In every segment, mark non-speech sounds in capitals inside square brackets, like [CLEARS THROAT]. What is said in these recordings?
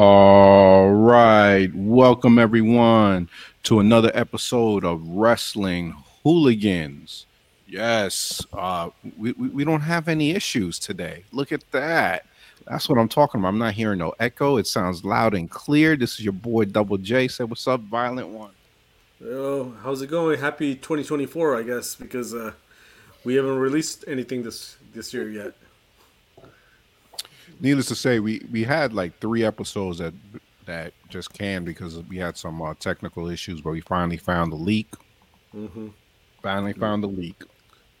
All right. Welcome, everyone, to another episode of Wrestling Hooligans. Yes, uh, we, we, we don't have any issues today. Look at that. That's what I'm talking about. I'm not hearing no echo. It sounds loud and clear. This is your boy Double J. Say what's up, Violent One. Yo, how's it going? Happy 2024, I guess, because uh, we haven't released anything this this year yet. Needless to say, we we had like three episodes that that just canned because we had some uh, technical issues, but we finally found the leak. Mm-hmm. Finally found the leak.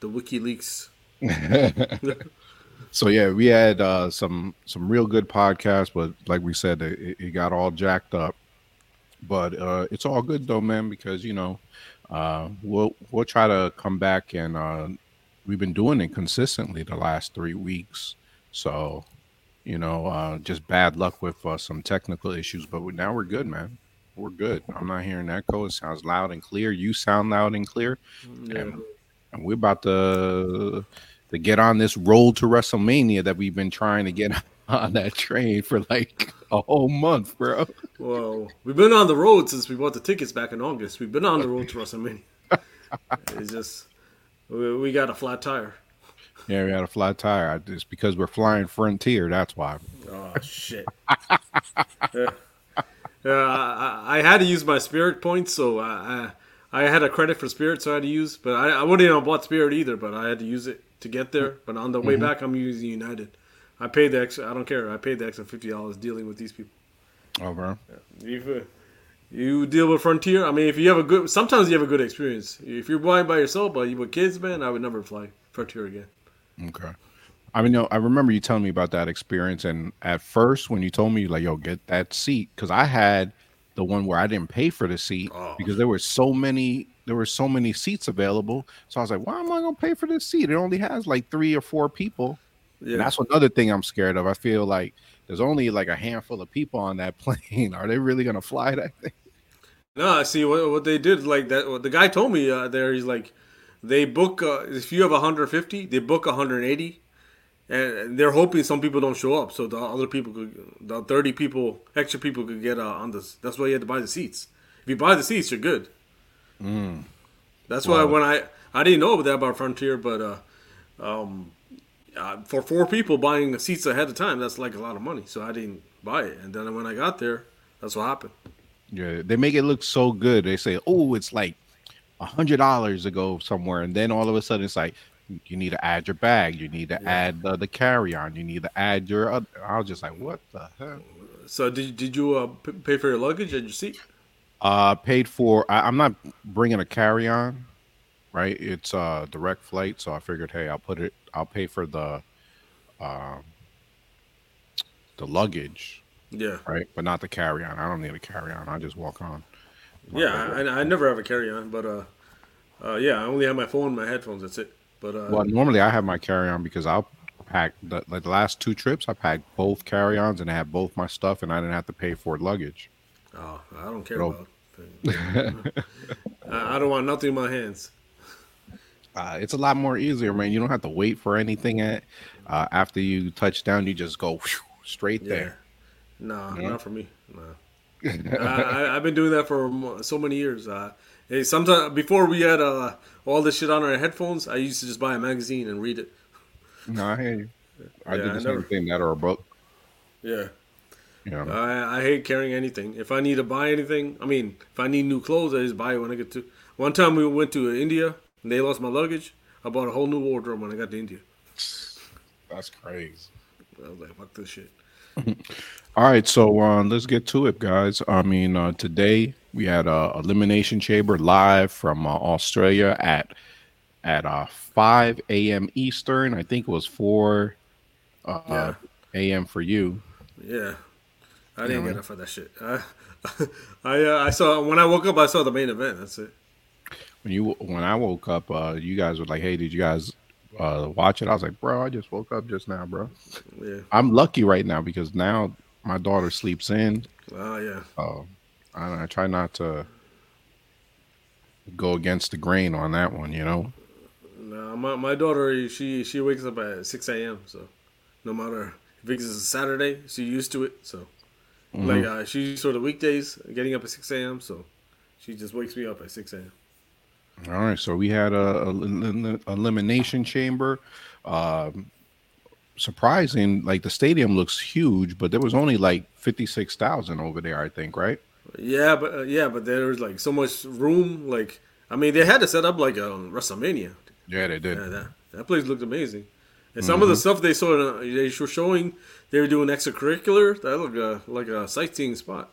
The WikiLeaks. [LAUGHS] [LAUGHS] so yeah, we had uh, some some real good podcasts, but like we said, it, it got all jacked up. But uh, it's all good though, man, because you know uh, we'll we'll try to come back and uh, we've been doing it consistently the last three weeks. So you know, uh, just bad luck with uh, some technical issues, but we, now we're good, man. We're good. I'm not hearing echo. It sounds loud and clear. You sound loud and clear. Yeah. And, and we're about to to get on this road to WrestleMania that we've been trying to get [LAUGHS] on that train for like a whole month, bro. Well, we've been on the road since we bought the tickets back in August. We've been on the road to WrestleMania. [LAUGHS] it's just we, we got a flat tire. Yeah, we had a flat tire. It's because we're flying Frontier. That's why. Oh shit. yeah. [LAUGHS] Yeah, I, I had to use my Spirit points, so I, I, I had a credit for Spirit, so I had to use. But I, I wouldn't have bought Spirit either, but I had to use it to get there. But on the way Mm-hmm. back, I'm using United. I paid the extra. I don't care. I paid the extra fifty dollars dealing with these people. Oh, bro. If uh, you deal with Frontier, I mean, if you have a good, sometimes you have a good experience. If you're flying by yourself, but you with kids, man, I would never fly Frontier again. Okay. I mean, no, I remember you telling me about that experience, and at first, when you told me like, "Yo, get that seat," because I had the one where I didn't pay for the seat Oh. because there were so many, there were so many seats available. So I was like, "Why am I gonna pay for this seat? It only has like three or four people." Yeah, And that's another thing I'm scared of. I feel like there's only like a handful of people on that [LAUGHS] plane. Are they really gonna fly that thing? No, I see what what they did like that. What the guy told me uh, there, he's like, they book uh, if you have 150, they book 180, and they're hoping some people don't show up, so the other people could, the 30 people, extra people could get uh, on this. That's why you had to buy the seats. If you buy the seats, you're good. That's why when I I didn't know that about Frontier, but uh, um, uh, for four people buying the seats ahead of time, that's like a lot of money. So I didn't buy it, and then when I got there, that's what happened. Yeah, they make it look so good. They say, "Oh, it's like a hundred dollars to go somewhere," and then all of a sudden, it's like you need to add your bag, you need to Yeah. add the, the carry on, you need to add your. Other. I was just like, "What the hell?" So did did you uh, p- pay for your luggage and your seat? Uh, paid for. I, I'm not bringing a carry on, right? It's a direct flight, so I figured, hey, I'll put it. I'll pay for the, um, the luggage, Yeah, right? But not the carry on. I don't need a carry on. I just walk on. Yeah. I, I never have a carry on, but uh, uh, yeah, I only have my phone, and my headphones. That's it. But uh, Well, normally I have my carry on because I'll pack the, like the last two trips. I packed both carry ons and I had both my stuff, and I didn't have to pay for luggage. oh, I don't care Bro. about. I, I don't want nothing in my hands. [LAUGHS] Uh, it's a lot more easier, man. You don't have to wait for anything at uh, after you touch down. You just go whew, straight Yeah, there. nah, Yeah. not for me. Nah. [LAUGHS] I, I've been doing that for so many years. Uh, hey, sometimes before we had uh, all this shit on our headphones, I used to just buy a magazine and read it. No, I hear you. I Yeah, did the same never- thing that or a book. Yeah. Know, I, I hate carrying anything. If I need to buy anything, I mean, if I need new clothes, I just buy it when I get to. One time we went to India and they lost my luggage. I bought a whole new wardrobe when I got to India. that's crazy. I was like, fuck this shit. All right, so uh, let's get to it, guys. I mean, uh, today we had a elimination chamber live from uh, Australia at at uh, 5 a.m. Eastern. I think it was 4 uh, Yeah. a.m. for you. Yeah, I didn't Yeah, get up for that shit. I, [LAUGHS] I, uh, I saw when I woke up, I saw the main event. That's it. When you when I woke up, uh, you guys were like, "Hey, did you guys uh, watch it?" I was like, "Bro, I just woke up just now, bro." Yeah. I'm lucky right now because now my daughter sleeps in. Oh yeah. Uh, I, I try not to go against the grain on that one, you know. No, my, my daughter she she wakes up at six a.m. So no matter if it's a Saturday, she's used to it. So Mm-hmm. Like uh, she's sort of weekdays, getting up at six a.m. So she just wakes me up at six a.m. All right, so we had a, a elimination chamber. Um, surprising, like the stadium looks huge, but there was only like fifty six thousand over there, I think, right? Yeah, but uh, yeah, but there was like so much room. Like, I mean, they had to set up like a WrestleMania. Yeah, they did. Yeah, that, that place looked amazing. And some mm-hmm. of the mm-hmm. stuff they saw, uh, they were showing, they were doing extracurricular. That looked uh, like a sightseeing spot.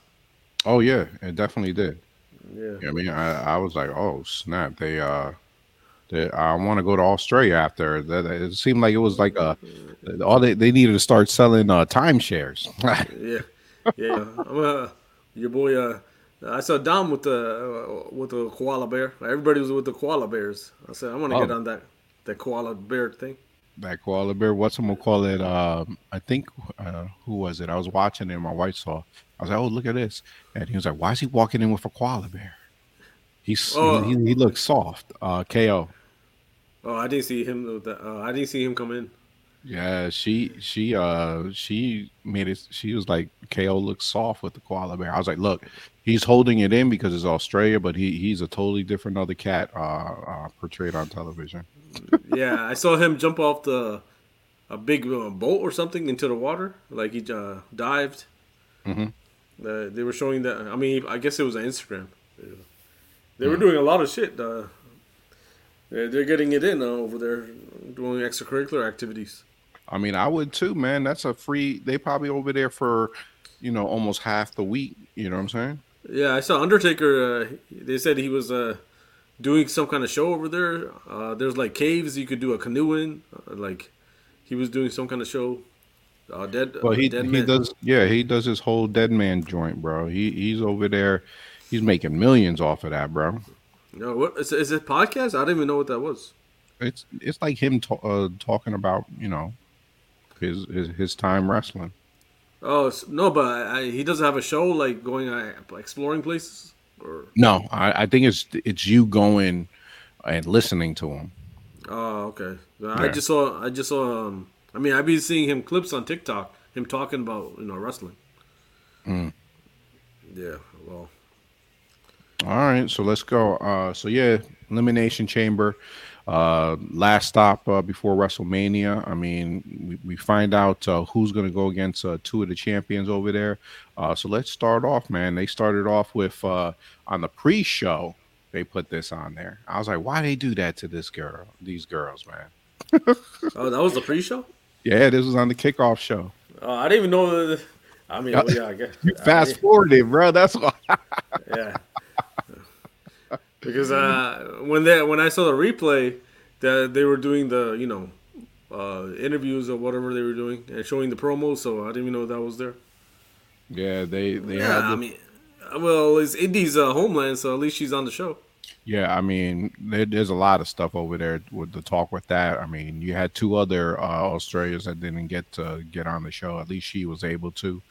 Oh yeah, it definitely did. Yeah. I mean, I, I was like, oh snap! They uh, they, I want to go to Australia after that. It seemed like it was like a all they, they needed to start selling uh timeshares. [LAUGHS] yeah, yeah. I'm uh, your boy. Uh, I saw Dom with the uh, with the koala bear. Everybody was with the koala bears. I said I want to oh. get on that that koala bear thing that koala bear. What's I'm gonna call it? Um, I think uh, who was it? I was watching it. My wife saw. I was like, "Oh, look at this!" And he was like, "Why is he walking in with a koala bear?" He's oh. he, he, looks soft. Uh, Ko. Oh, I didn't see him. Uh, I didn't see him come in. Yeah, she she uh she made it. She was like, "Ko looks soft with the koala bear." I was like, "Look, he's holding it in because it's Australia, but he he's a totally different other cat uh, uh portrayed on television." [LAUGHS] yeah, I saw him jump off the a big uh, boat or something into the water, like he uh, dived. Mm-hmm. Uh, they were showing that. I mean, I guess it was on Instagram. They were doing a lot of shit. Uh, they're getting it in uh, over there, doing extracurricular activities. I mean, I would too, man. That's a free. They probably over there for, you know, almost half the week. You know what I'm saying? Yeah, I saw Undertaker. Uh, they said he was uh, doing some kind of show over there. Uh, there's like caves you could do a canoe in. Uh, like he was doing some kind of show. Uh, dead. Well, he dead he man. does. Yeah, he does his whole dead man joint, bro. He he's over there. He's making millions off of that, bro. No, what is, is it podcast? I didn't even know what that was. It's it's like him to, uh, talking about you know his his, his time wrestling. Oh no, but I, he doesn't have a show like going uh, exploring places. Or no, I, I think it's it's you going and listening to him. Oh, okay. Yeah. I just saw. I just saw. Um, I mean, I've been seeing him clips on TikTok. Him talking about you know wrestling. Mm. Yeah. Well. All right. So let's go. Uh, so yeah, elimination chamber. Uh, last stop uh, before WrestleMania. I mean, we, we find out uh, who's going to go against uh, two of the champions over there. Uh, so let's start off, man. They started off with uh, on the pre-show. They put this on there. I was like, why they do that to this girl? These girls, man. [LAUGHS] oh, that was the pre-show. Yeah, this was on the kickoff show. Oh, I didn't even know. That, I mean, well, yeah, I guess. You fast forwarded, bro. That's why. [LAUGHS] yeah because uh, when they when I saw the replay, that they were doing the you know uh, interviews or whatever they were doing and showing the promos, so I didn't even know that was there. Yeah, they they yeah, had. The... I mean, well, it's Indy's uh, homeland, so at least she's on the show. Yeah, I mean, there, there's a lot of stuff over there with the talk with that. I mean, you had two other uh, Australians that didn't get to get on the show. At least she was able to.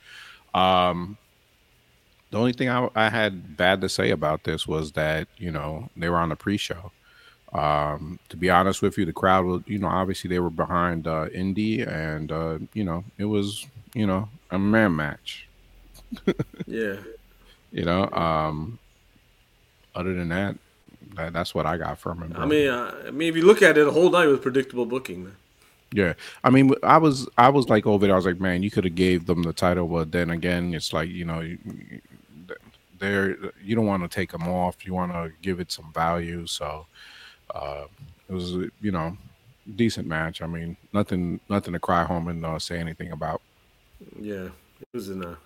Um, the only thing I, I, had bad to say about this was that you know they were on the pre-show. Um, to be honest with you, the crowd was you know obviously they were behind uh, Indy, and uh, you know it was you know a man match. yeah. [LAUGHS] You know, um, other than that, that, that's what I got from it. Bro. I mean, uh, I mean, if you look at it, the whole night was predictable booking, man. Yeah, I mean, I was I was like over there. I was like, man, you could have gave them the title, but then again, it's like you know, there you don't want to take them off. You want to give it some value. So uh, it was you know decent match. I mean nothing nothing to cry home and uh, say anything about. Yeah, it was in a.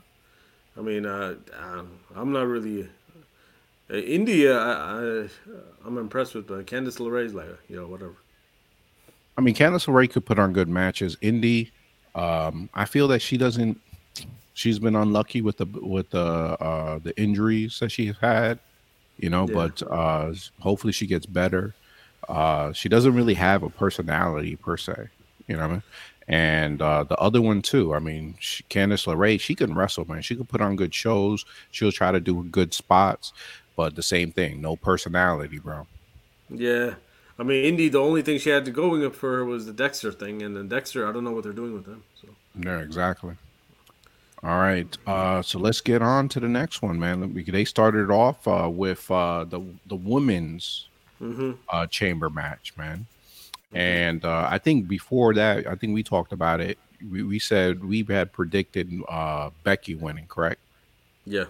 I mean, uh, I'm not really. Uh, India, I, I I'm impressed with uh, Candice LeRae's like you know whatever. I mean, Candice LeRae could put on good matches. Indy, um, I feel that she doesn't she's been unlucky with the with the uh, the injuries that she's had, you know. Yeah. But uh, hopefully she gets better. Uh, she doesn't really have a personality per se, you know. I mean? And uh, the other one too. I mean, she, Candice LeRae, she can wrestle, man. She can put on good shows. She'll try to do good spots, but the same thing, no personality, bro. Yeah, I mean, Indy. The only thing she had to going up for her was the Dexter thing, and then Dexter, I don't know what they're doing with them. So yeah, exactly. All right, uh, so let's get on to the next one, man. They started off uh, with uh, the the women's Mm-hmm. uh, chamber match, man. And uh, I think before that, I think we talked about it. We, we said we had predicted uh, Becky winning, correct? Yeah.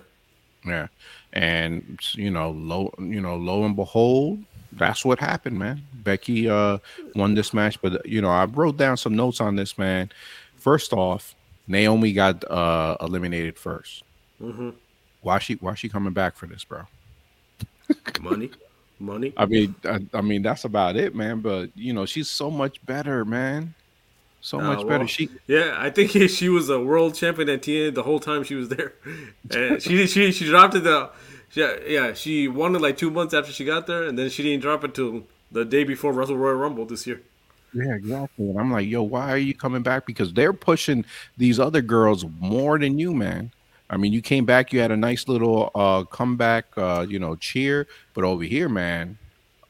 Yeah. And you know, lo you know, lo and behold, that's what happened, man. Becky uh won this match, but you know, I wrote down some notes on this, man. First off, Naomi got uh eliminated 1st Mm-hmm. Why she why she coming back for this, bro? [LAUGHS] Money, money. I mean, I, I mean that's about it, man. But you know, she's so much better, man. So Uh, much well, better. She Yeah, I think [LAUGHS] she was a world champion at TNA the whole time she was there. [LAUGHS] And she she she dropped it the yeah yeah she won it like two months after she got there, and then she didn't drop it till the day before Wrestle Royal Rumble this year. Yeah, exactly. And I'm like, yo, why are you coming back? Because they're pushing these other girls more than you, man. I mean, you came back, you had a nice little uh comeback, uh, you know, cheer, but over here, man,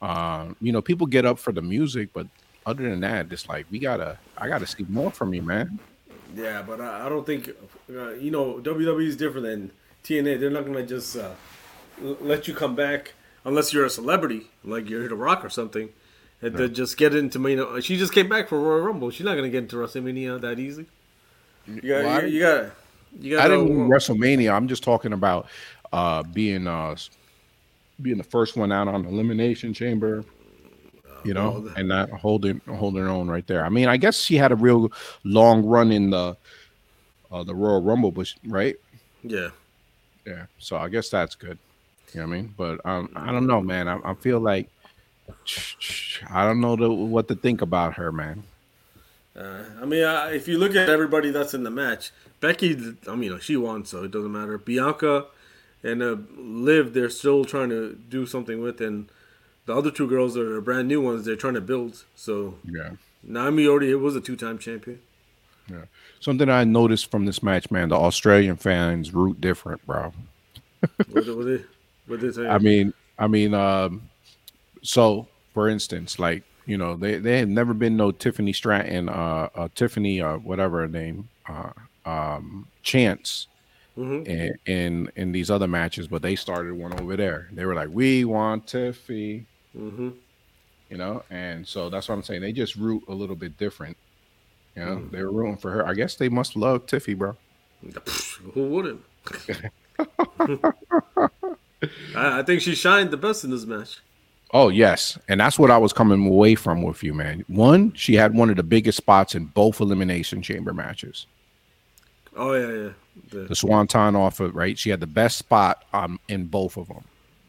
uh, you know, people get up for the music, but other than that, it's like we gotta, I gotta see more from you, man. Yeah, but I, I don't think uh, you know WWE is different than TNA. They're not gonna just uh, let you come back unless you're a celebrity, like you're the Rock or something, and then just get into main. She just came back for Royal Rumble. She's not gonna get into WrestleMania that easy. You got, Well, you, you got, you got. I didn't mean WrestleMania. I'm just talking about uh being uh being the first one out on Elimination Chamber, you know, well, and not holding holding her own right there. I mean, I guess she had a real long run in the uh the Royal Rumble, but right? Yeah. Yeah. So I guess that's good. You know what I mean? But um, I don't know, man. I, I feel like I don't know the, what to think about her, man. Uh, I mean, uh, if you look at everybody that's in the match, Becky, I mean, she won, so it doesn't matter. Bianca and uh, Liv, they're still trying to do something with, and the other two girls are brand new ones. They're trying to build. So Yeah. Naomi already was a two-time champion. Yeah. Something I noticed from this match, man, the Australian fans root different, bro. What did what they, what they say? I mean, I mean, um, so for instance, like you know, they they have never been no Tiffany Stratton, uh, uh Tiffany, uh, whatever her name, uh, um, Chance, Mhm. in, in in these other matches, but they started one over there. They were like, "We want Tiffy," hmm you know, and so that's what I'm saying. They just root a little bit different. You know, they were rooting for her. I guess they must love Tiffy, bro. [LAUGHS] Who wouldn't? [LAUGHS] I, I think she shined the best in this match. Oh yes, and that's what I was coming away from with you, man. One, she had one of the biggest spots in both elimination chamber matches. Oh yeah, yeah, the, The Swanton offer, right, she had the best spot um in both of them.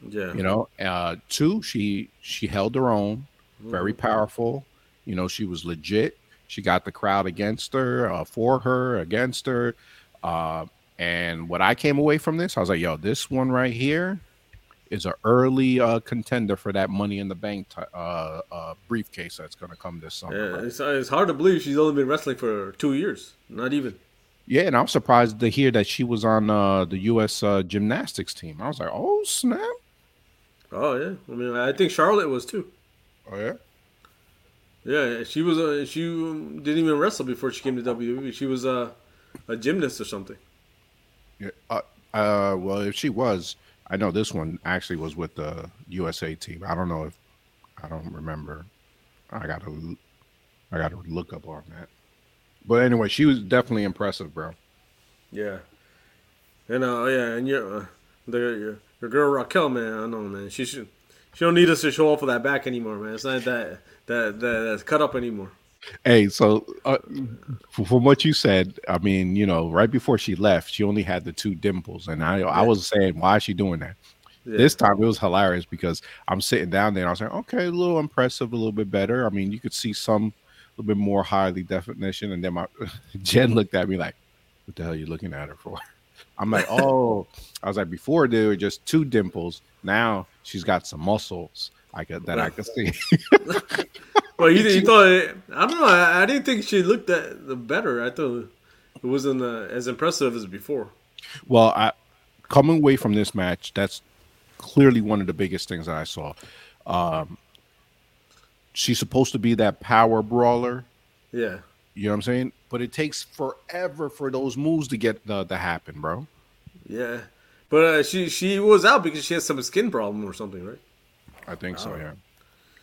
Yeah. You know, uh, two, she she held her own, very powerful. You know, she was legit. She got the crowd against her, uh, for her, against her. Uh, and what I came away from this, I was like, yo, this one right here is an early uh, contender for that Money in the Bank t- uh, uh, briefcase that's going to come this summer. Yeah, bro. it's, it's hard to believe she's only been wrestling for two years. Not even. Yeah, and I'm surprised to hear that she was on uh, the U.S. Uh, gymnastics team. I was like, oh snap! Oh yeah, I mean, I think Charlotte was too. Oh yeah. Yeah, she was a she didn't even wrestle before she came to WWE. She was a a gymnast or something. Yeah. Uh, uh, well, if she was, I know this one actually was with the USA team. I don't know if I don't remember. I gotta, I gotta look up on that. But anyway, she was definitely impressive, bro. Yeah, and uh, yeah, and your uh, the your, girl Raquel, man, I know, man. She should she don't need us to show off for that back anymore, man. It's not that that that that's cut up anymore. Hey, so uh, from what you said, I mean, you know, right before she left, she only had the two dimples, and I, I was saying, why is she doing that? Yeah. This time it was hilarious because I'm sitting down there and I was like, okay, a little impressive, a little bit better. I mean, you could see some a little bit more highly definition. And then my [LAUGHS] Jen looked at me like, what the hell are you looking at her for? I'm like, oh, I was like, before there were just two dimples. Now she's got some muscles I could that I could see. [LAUGHS] Well, you, [LAUGHS] you thought I don't know. I, I didn't think she looked that the better. I thought it wasn't uh, as impressive as before. Well, I coming away from this match, that's clearly one of the biggest things that I saw. Um, she's supposed to be that power brawler, Yeah, You know what I'm saying? But it takes forever for those moves to get the to happen, bro. Yeah, but uh, she she was out because she has some skin problem or something, right? I think so, yeah.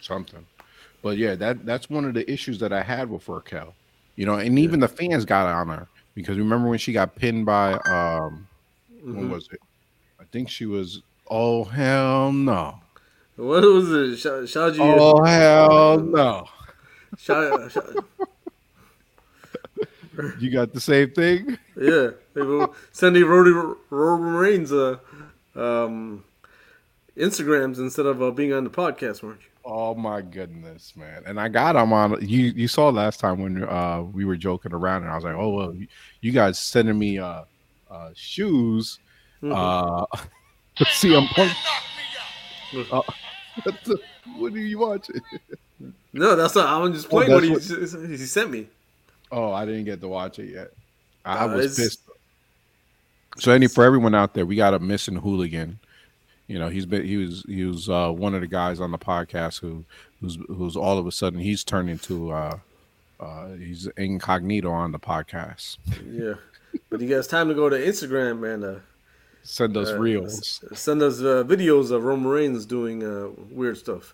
Something. But yeah, that that's one of the issues that I had with Raquel. You know, and even the fans got on her because remember when she got pinned by um when was it? I think she was oh hell no. What was it? Shaji. Oh hell [LAUGHS] no. Sha- You got the same thing? [LAUGHS] yeah, they will sending Roman Roman Reigns uh, um, Instagrams instead of uh, being on the podcast, weren't you? Oh my goodness, man! And I got him on. You you saw last time when uh we were joking around, and I was like, "Oh well, you, you guys sending me uh, uh shoes." Uh, [LAUGHS] let's see, I'm punk. [LAUGHS] Uh, what, are you watching? No, that's not. I'm just playing what, that's he, he sent me. Oh, I didn't get to watch it yet. I, Uh, was pissed. So, any for everyone out there, we got a missing hooligan. You know, he's been he was he was uh, one of the guys on the podcast who who's who's all of a sudden he's turned into uh, uh, he's incognito on the podcast. Yeah, but you guys time to go to Instagram and uh, Send us uh, reels. send us uh, videos of Roman Reigns doing uh, weird stuff.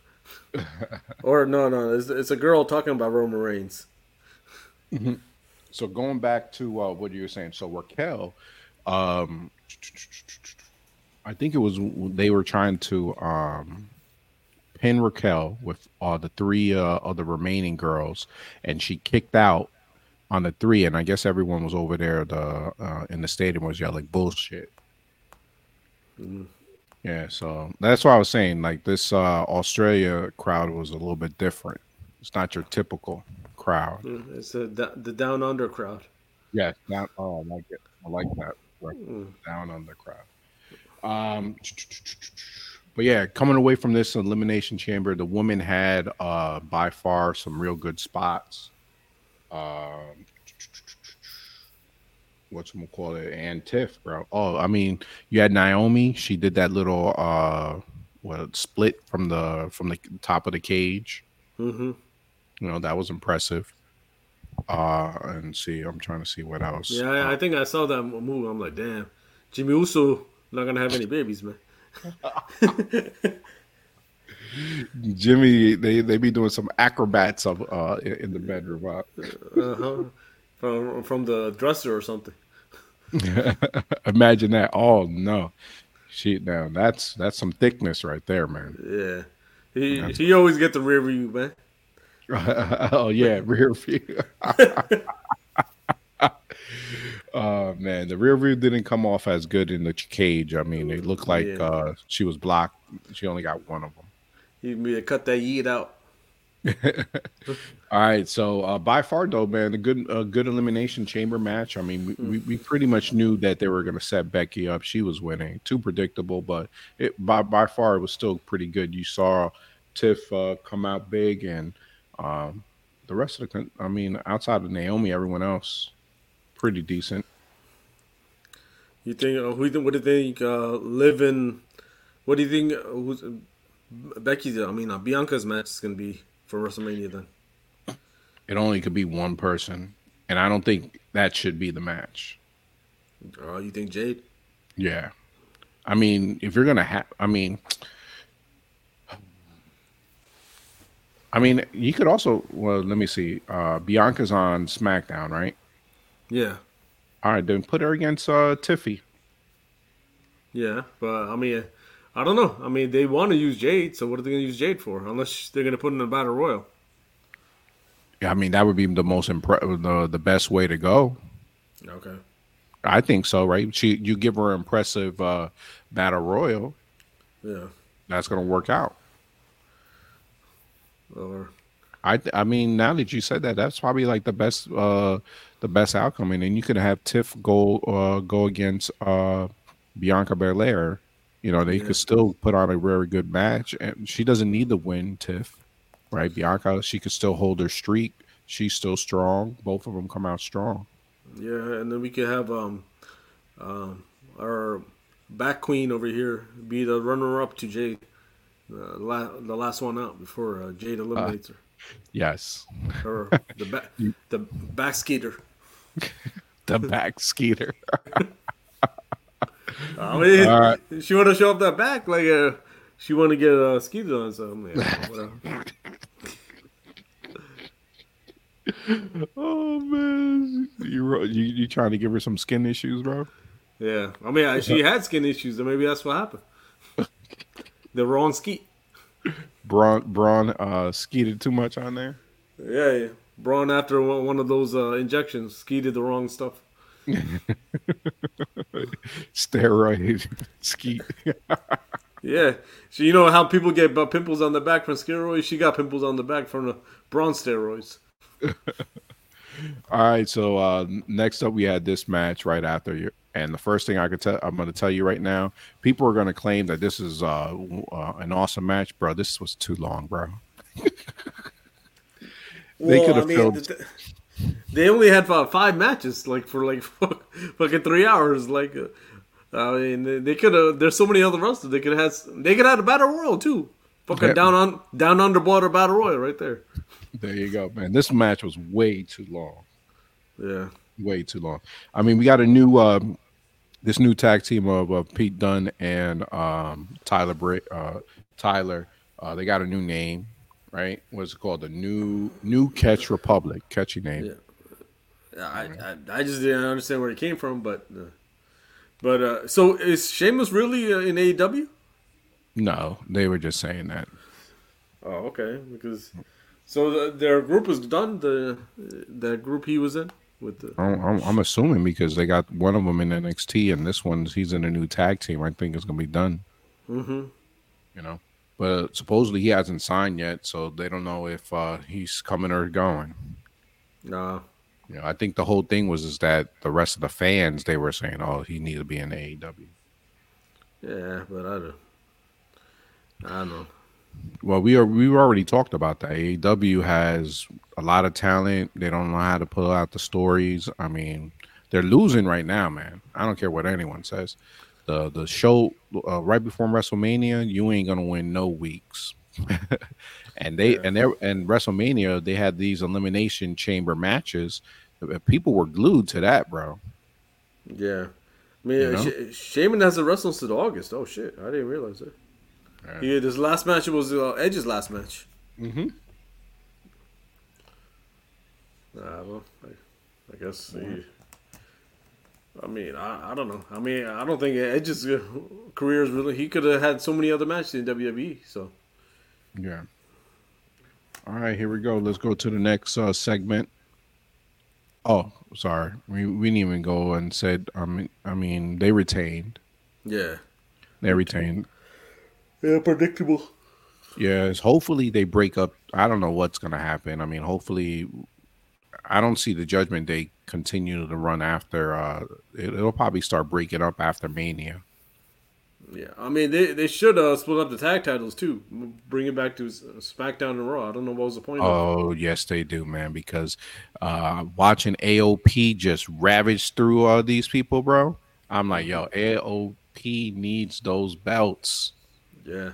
[LAUGHS] or no, no, it's, it's a girl talking about Roman Reigns. So going back to uh, what you were saying, so Raquel, um, I think it was they were trying to um, pin Raquel with uh, the three uh, of the remaining girls, and she kicked out on the three, and I guess everyone was over there the uh, in the stadium was yelling bullshit. Yeah, so that's why I was saying like this uh, Australia crowd was a little bit different. It's not your typical crowd. Mm, It's a, the down under crowd. Yeah, down, oh, I like it. I like that. Right, Down on the crowd. Um, but yeah, coming away from this elimination chamber, the woman had uh by far some real good spots. Um, what's gonna call it? And Tiff, bro. Oh, I mean, you had Naomi. She did that little uh, what split from the from the top of the cage. Mm-hmm. You know that was impressive. Uh, and see, I'm trying to see what else. Yeah, I, I think I saw that move. I'm like, damn, Jimmy Uso not gonna have any babies, man. [LAUGHS] Jimmy, they they be doing some acrobats of uh in, in the bedroom. Huh? Uh-huh. From from the dresser or something. [LAUGHS] Imagine that. Oh no, shit! Now that's that's some thickness right there, man. Yeah, he he always get the rear view, man. [LAUGHS] oh yeah, rear view. [LAUGHS] Oh man, the rear view didn't come off as good in the cage. I mean, it looked like Yeah. uh she was blocked. She only got one of them. You need to cut that yeet out. [LAUGHS] All right, so uh, by far though, man, a good a good elimination chamber match. I mean, we, we, we pretty much knew that they were going to set Becky up. She was winning, too predictable, but it by by far it was still pretty good. You saw Tiff uh, come out big, and um, the rest of the, con- I mean, outside of Naomi, everyone else pretty decent. You think? Uh, who? What do you think? Uh, living. What do you think? Uh, who's Becky's? I mean, uh, Bianca's match is gonna be for WrestleMania then. It only could be one person, and I don't think that should be the match. Uh, you think Jade? Yeah. I mean, if you're gonna have, I mean, I mean, you could also. Well, let me see. Uh Bianca's on SmackDown, right? Yeah, All right, then put her against uh Tiffy. yeah, but I mean, I don't know. I mean, they want to use Jade, so what are they gonna use Jade for? Unless they're gonna put in a battle royal. Yeah, I mean that would be the most impre- the the best way to go. Okay. I think so, right? She you give her an impressive uh battle royal, Yeah. that's gonna work out. Or I I mean, now that you said that, that's probably like the best uh the best outcome. And then you could have Tiff go uh go against uh Bianca Belair. You know, they Yeah. could still put on a very good match. And she doesn't need the win Tiff, right? Bianca, she could still hold her streak. She's still strong. Both of them come out strong. yeah, and then we could have um, um, our back queen over here be the runner up to Jade. Uh, la- the last one out before uh, Jade eliminates her. Yes. Or [LAUGHS] the back the back skater. The back skeeter. [LAUGHS] [LAUGHS] I mean, right. she want to show up that back like uh, she want to get uh, skeeted on something. Yeah, whatever. oh man, you, you you trying to give her some skin issues, bro? yeah, I mean, she had skin issues, and maybe that's what happened. The wrong skeet. Braun Braun uh skeeted too much on there. Yeah, yeah. Braun after one of those uh, injections skeeted the wrong stuff. [LAUGHS] Steroid [LAUGHS] skeet. [LAUGHS] Yeah, so you know how people get pimples on the back from steroids. She got pimples on the back from the Braun steroids. All right, so uh next up we had this match right after you and the first thing I could tell I'm going to tell you right now, people are going to claim that this is uh, uh an awesome match, bro. This was too long, bro. [LAUGHS] They Well, could I have mean, filmed th- they only had uh, five matches, like for like [LAUGHS] fucking three hours. Like, uh, I mean, they- could have. There's so many other wrestlers. They could have. Had, they could have had a battle royal too. Fucking Yeah. down on down underwater battle royal right there. There you go, man. This match was way too long. Yeah, way too long. I mean, we got a new um, this new tag team of uh, Pete Dunne and um, Tyler Bra- uh, Tyler. Uh, they got a new name, right? What's it called? The new New Catch Republic. Catchy name. Yeah. I, I I just didn't understand where it came from, but uh, but uh, so is Sheamus really uh, in AEW? No, they were just saying that. Oh, okay. Because so the, their group is done. The that group he was in with the I'm, I'm, assuming because they got one of them in NXT and this one's he's in a new tag team. I think it's gonna be done. hmm You know, but supposedly he hasn't signed yet, so they don't know if uh, he's coming or going. Nah. You know, I think the whole thing was is that the rest of the fans they were saying, "Oh, he needs to be in AEW." Yeah, but I don't. I don't know. Well, we are we already talked about that. AEW has a lot of talent. They don't know how to pull out the stories. I mean, they're losing right now, man. I don't care what anyone says. The the show uh, right before WrestleMania, you ain't gonna win no weeks. [LAUGHS] and they and they and WrestleMania, they had these elimination chamber matches. Uh, People were glued to that, bro. Yeah. I mean, You know? Sh- Sheamus hasn't wrestled since August. Oh shit, I didn't realize that. Yeah. Yeah, his last match was uh, Edge's last match. Mm-hmm. Nah, well, I, I guess. He, I mean, I, I don't know. I mean, I don't think Edge's uh, career is really. He could have had so many other matches in WWE. So Yeah. All right, here we go. Let's go to the next uh, segment. Oh, sorry. We we didn't even go and said. I mean, I mean, they retained. yeah, They retained. Yeah, predictable. Yes. Hopefully they break up. I don't know what's gonna happen. I mean, hopefully, I don't see the Judgment Day continue to run after. Uh, it, it'll probably start breaking up after Mania. Yeah, I mean they they should uh, split up the tag titles too. Bring it back to uh, SmackDown and Raw. I don't know what was the point. of Oh yes, they do, man. Because uh, watching AOP just ravage through all these people, bro. I'm like, yo, AOP needs those belts. Yeah,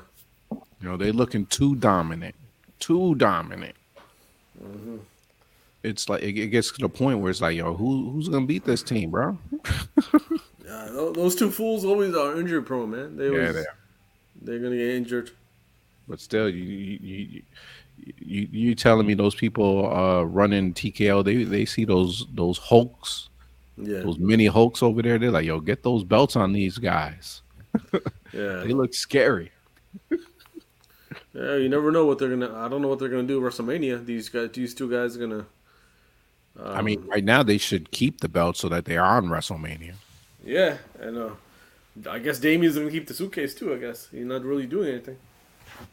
You know, they looking too dominant, too dominant. It's like it, it gets to the point where it's like, yo, who who's gonna beat this team, bro? [LAUGHS] yeah. Those two fools always are injury prone, man. They Yeah, always, they are. they're gonna get injured. But still, you you you, you, you telling me those people uh, running TKO, they they see those those Hulks, Yeah, those mini Hulks over there. They're like, yo, get those belts on these guys. [LAUGHS] yeah. They look scary. Yeah, you never know what they're gonna. I don't know what they're gonna do at WrestleMania. These guys, these two guys, are gonna. I mean, right now they should keep the belt so that they are on WrestleMania. Yeah, and uh, I guess Damian's gonna keep the suitcase too. I guess he's not really doing anything.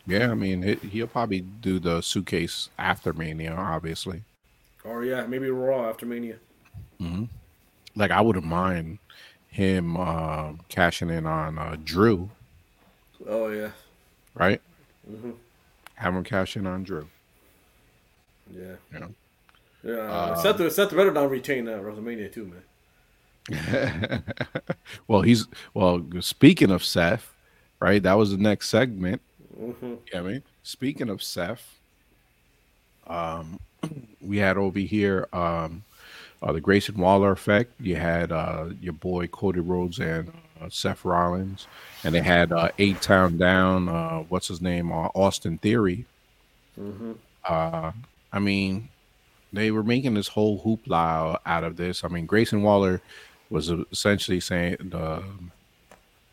Yeah, I mean, it, he'll probably do the suitcase after Mania, obviously. Or yeah, maybe Raw after Mania. Like, I wouldn't mind him uh, cashing in on uh, Drew, Oh yeah, right? Have him cash in on Drew. yeah, You know? yeah. Uh, Seth, Seth better not retain uh, WrestleMania too, man. [LAUGHS] well, he's well. Speaking of Seth, right? That was the next segment. hmm Yeah, I mean, speaking of Seth, Um, [CLEARS THROAT] we had over here um, uh, the Grayson Waller effect. You had uh, your boy Cody Rhodes and uh, Seth Rollins, and they had uh, A-Town Down. Uh, what's his name? Uh, Austin Theory. Mm-hmm. Uh, I mean, they were making this whole hoopla out of this. I mean, Grayson Waller was essentially saying the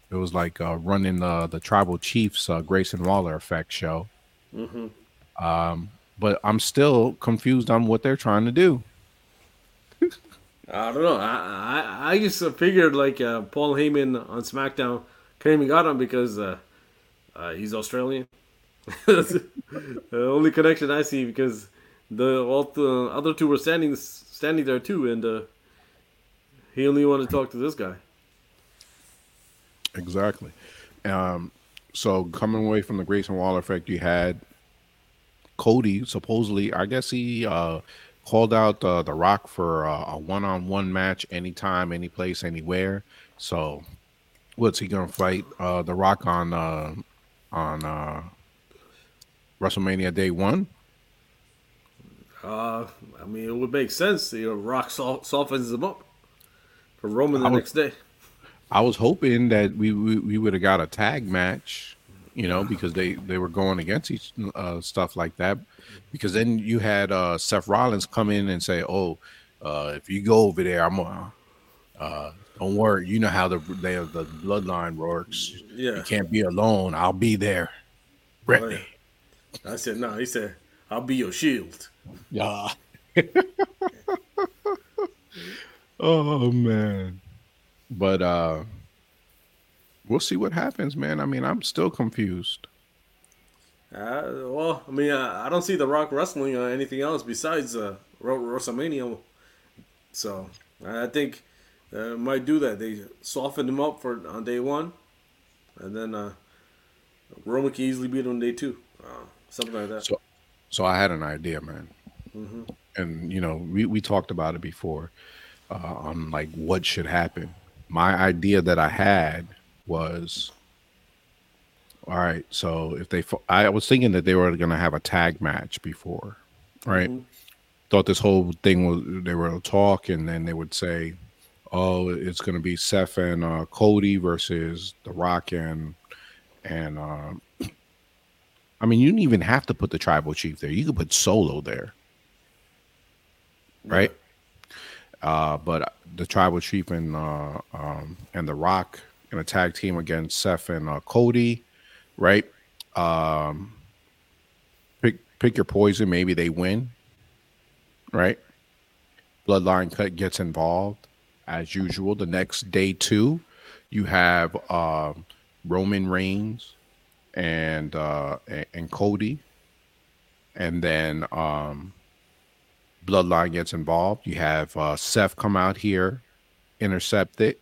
it was like uh, running the the tribal chiefs uh, Grayson Waller effect show. Mm-hmm. Um, but I'm still confused on what they're trying to do. I don't know. I I, I just figured like uh, Paul Heyman on SmackDown came and got him because uh, uh, he's Australian. [LAUGHS] The only connection I see because the all the other two were standing standing there too, and uh, he only wanted to talk to this guy. Exactly. Um, so coming away from the Grayson Waller effect, you had Cody supposedly. I guess he uh, called out uh, the Rock for uh, a one-on-one match, anytime, any place, anywhere. So, what's he gonna fight uh, the Rock on uh, on uh, WrestleMania Day One? Uh, I mean, it would make sense. You know, Rock softens him up for Roman the next day. I was hoping that we we, we would have got a tag match, you know, because they they were going against each uh, stuff like that. Because then you had uh, Seth Rollins come in and say, "Oh, uh, if you go over there, I'm gonna." Uh, don't worry, you know how the they, the bloodline works. Yeah, you can't be alone. I'll be there. Oh, yeah. I said no. He said, "I'll be your shield." Yeah. [LAUGHS] oh man. But uh we'll see what happens, man. I mean, I'm still confused. Uh, well, I mean, uh, I don't see The Rock wrestling or anything else besides uh, WrestleMania. So I think uh, might do that. They soften him up for on day one, and then uh, Roman can easily beat him on day two, uh, something like that. So, so I had an idea, man, mm-hmm. and you know, we we talked about it before uh, on like what should happen. My idea that I had was all right. So if they, I was thinking that they were going to have a tag match before, right? Mm-hmm. Thought this whole thing was they were talk, and then they would say, "Oh, it's going to be Seth and uh, Cody versus The Rock and and." Uh, [CLEARS THROAT] I mean, you didn't even have to put the tribal chief there. You could put Solo there, right? Uh, but the tribal chief and uh, um, and the Rock in a tag team against Seth and uh, Cody, right? Um, pick pick your poison. Maybe they win, right? Bloodline cut gets involved as usual. The next day two, you have uh, Roman Reigns and uh, and Cody, and then um, Bloodline gets involved. You have uh, Seth come out here, intercept it,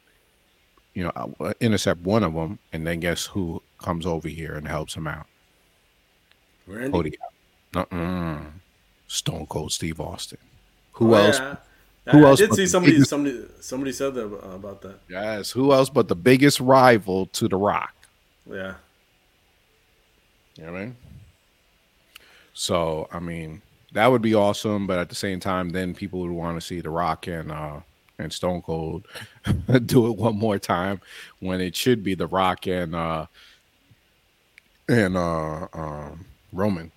you know, uh, intercept one of them, and then guess who comes over here and helps him out? Randy. Cody. Uh-uh. Stone Cold Steve Austin. Who oh, else? Yeah. Who I, else? I did see somebody. Biggest... Somebody. Somebody said that uh, about that. Yes. Who else but the biggest rival to The Rock? Yeah. You know what I mean? So I mean that would be awesome, but at the same time, then people would want to see The Rock and uh, and Stone Cold [LAUGHS] do it one more time when it should be The Rock and uh and uh um Roman.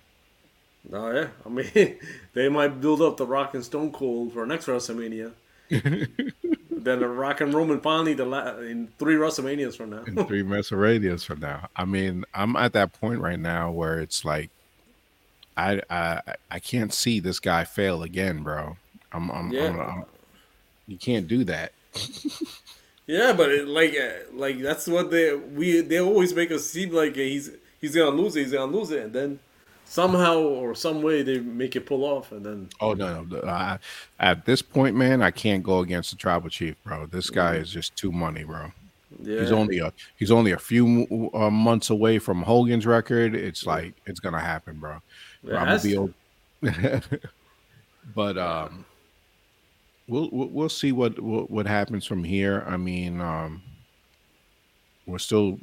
Oh yeah, I mean [LAUGHS] they might build up The Rock and Stone Cold for next WrestleMania. [LAUGHS] then the Rock and Roman finally the la- in three WrestleManias from now. in three [LAUGHS] WrestleManias from now. I mean, I'm at that point right now where it's like, I I I can't see this guy fail again, bro. I'm I'm, yeah. I'm, I'm you can't do that. yeah, but it, like, uh, like that's what they we they always make us seem like he's he's gonna lose it, he's gonna lose it, and then somehow or some way they make it pull off, and then. Oh no! no I, at this point, man, I can't go against the tribal chief, bro. This guy mm. is just too money, bro. Yeah. He's only a he's only a few uh, months away from Hogan's record. It's like it's gonna happen, bro. Probably. [LAUGHS] but um, we'll we'll see what what happens from here. I mean, um, we're still.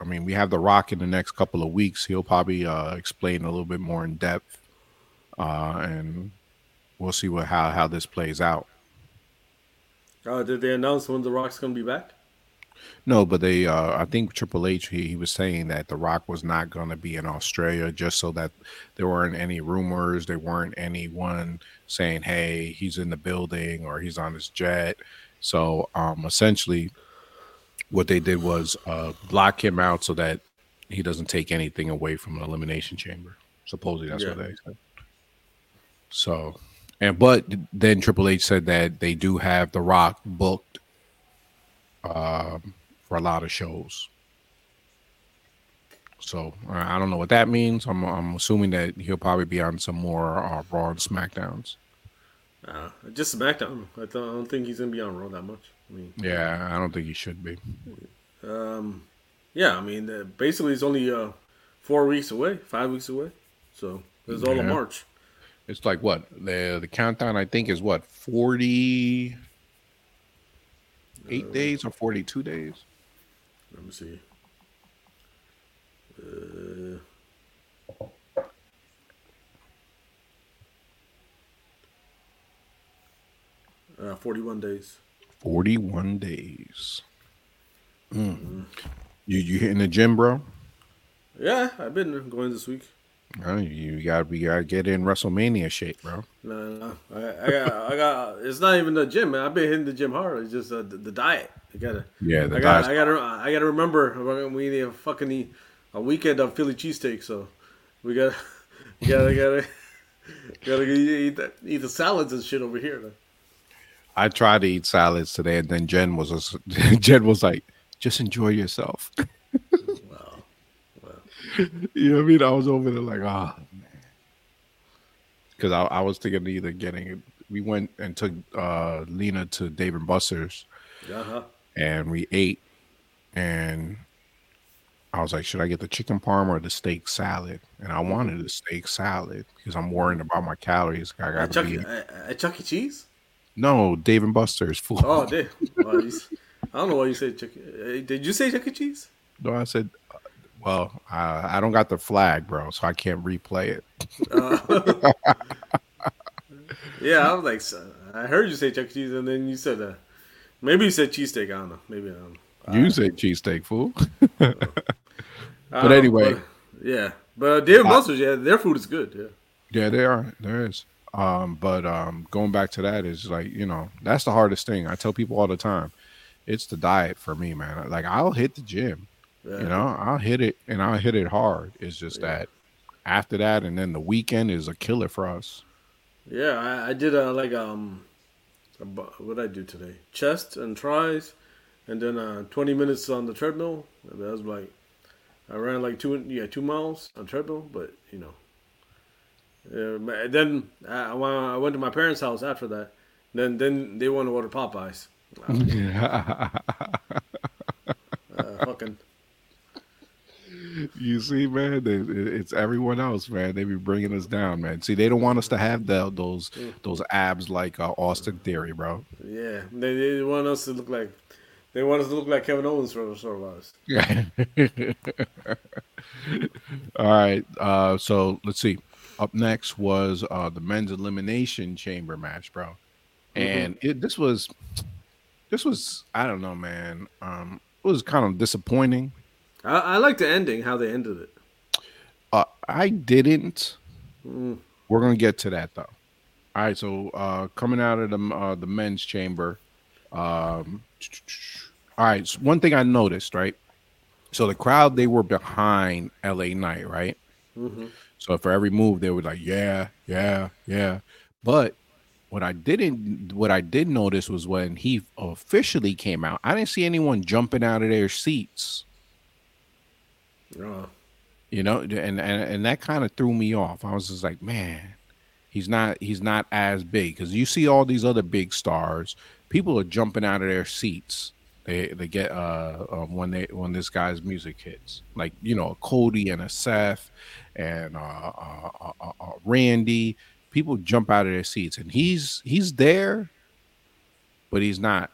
I mean, we have the Rock in the next couple of weeks. He'll probably uh, explain a little bit more in depth uh, and we'll see what how how this plays out. Uh, did they announce when The Rock's gonna be back? No, but they, uh, I think Triple H, he, he was saying that The Rock was not going to be in Australia just so that there weren't any rumors. There weren't anyone saying, hey, he's in the building or he's on his jet. So um, essentially, what they did was uh, block him out so that he doesn't take anything away from an Elimination Chamber. Supposedly, that's Yeah. what they said. So, and but then Triple H said that they do have The Rock booked um, for a lot of shows. So I I don't know what that means. I'm I'm assuming that he'll probably be on some more uh, Raw and Smackdowns. Uh, just SmackDown. I, th- I don't think he's gonna be on Raw that much. I mean, Yeah, I don't think he should be. um, yeah. I mean, uh, basically, it's only uh, four weeks away, five weeks away. So it's all of March. It's like what the the countdown I think is what forty eight days or forty two days. Let me see. Uh, uh, Forty one days. Mm. You you hitting the gym, bro? Yeah, I've been going this week. You got we got to get in WrestleMania shape, bro. No, no. I, I got, I got. It's not even the gym, man. I've been hitting the gym hard. It's just uh, the, the diet. I gotta. Yeah, the I got. I gotta. I gotta remember. We need a fucking eat a weekend of Philly cheesesteak. So we gotta, [LAUGHS] gotta, gotta, gotta eat that, eat the salads and shit over here. Man. I tried to eat salads today, and then Jen was just, [LAUGHS] Jen was like, "Just enjoy yourself." Wow. [LAUGHS] Wow. you know what I mean? I was over there like, ah, man, because I, I was thinking of either getting it. We went and took uh, Lena to Dave and Buster's, Uh huh. and we ate, and I was like, should I get the chicken parm or the steak salad? And I wanted the steak salad because I'm worried about my calories. I got Chuck, to be at, at Chuck E. Cheese. No Dave and Buster's food. Oh, damn. Wow, you s- I don't know why you said Chuck. E- Did you say Chuck E. Cheese? No, I said, uh, well, I, I don't got the flag, bro, so I can't replay it. Uh, [LAUGHS] yeah, I was like, so- I heard you say Chuck E. Cheese, and then you said, uh, maybe you said cheesesteak. I don't know. Maybe I don't know. You say cheesesteak, fool. [LAUGHS] But don't anyway. but- yeah, but Dave and Buster's, yeah, their food is good. Yeah, Yeah, they are. There is. Um, but um, going back to that is like you know that's the hardest thing. I tell people all the time, it's the diet for me, man. Like I'll hit the gym, yeah. you know, I'll hit it and I'll hit it hard. It's just that after that, and then the weekend is a killer for us. Yeah, I, I did uh, like um, what I do today? Chest and tries, and then uh, twenty minutes on the treadmill. And that was like, I ran like two yeah two miles on treadmill, but you know. Uh, but then I, I went to my parents' house after that. Then then they want to order Popeyes. Uh, fucking you see, man, they, it's everyone else, man. They be bringing us down, man. See, they don't want us to have the, those those abs like uh, Austin Theory, bro. yeah, they, they want us to look like they want us to look like Kevin Owens for sort of us. Yeah. [LAUGHS] All right. Uh, so let's see. Up next was uh, the men's elimination chamber match, bro. And it, this was, this was, I don't know, man. Um, it was kind of disappointing. I, I like the ending, how they ended it. Uh, I didn't. Mm. We're gonna get to that though. All right. So uh, coming out of the uh, the men's chamber. Um, all right. So one thing I noticed, right? So the crowd they were behind L.A. Knight, right? hmm So for every move, they were like, "Yeah, yeah, yeah." But what I didn't, what I did notice was when he officially came out, I didn't see anyone jumping out of their seats. Uh, You know, and and, and that kind of threw me off. I was just like, man, he's not he's not as big because you see all these other big stars, people are jumping out of their seats. They they get uh, uh when they when this guy's music hits, like you know, a Cody and a Seth and uh, uh, uh, uh, uh, Randy. People jump out of their seats, and he's he's there, but he's not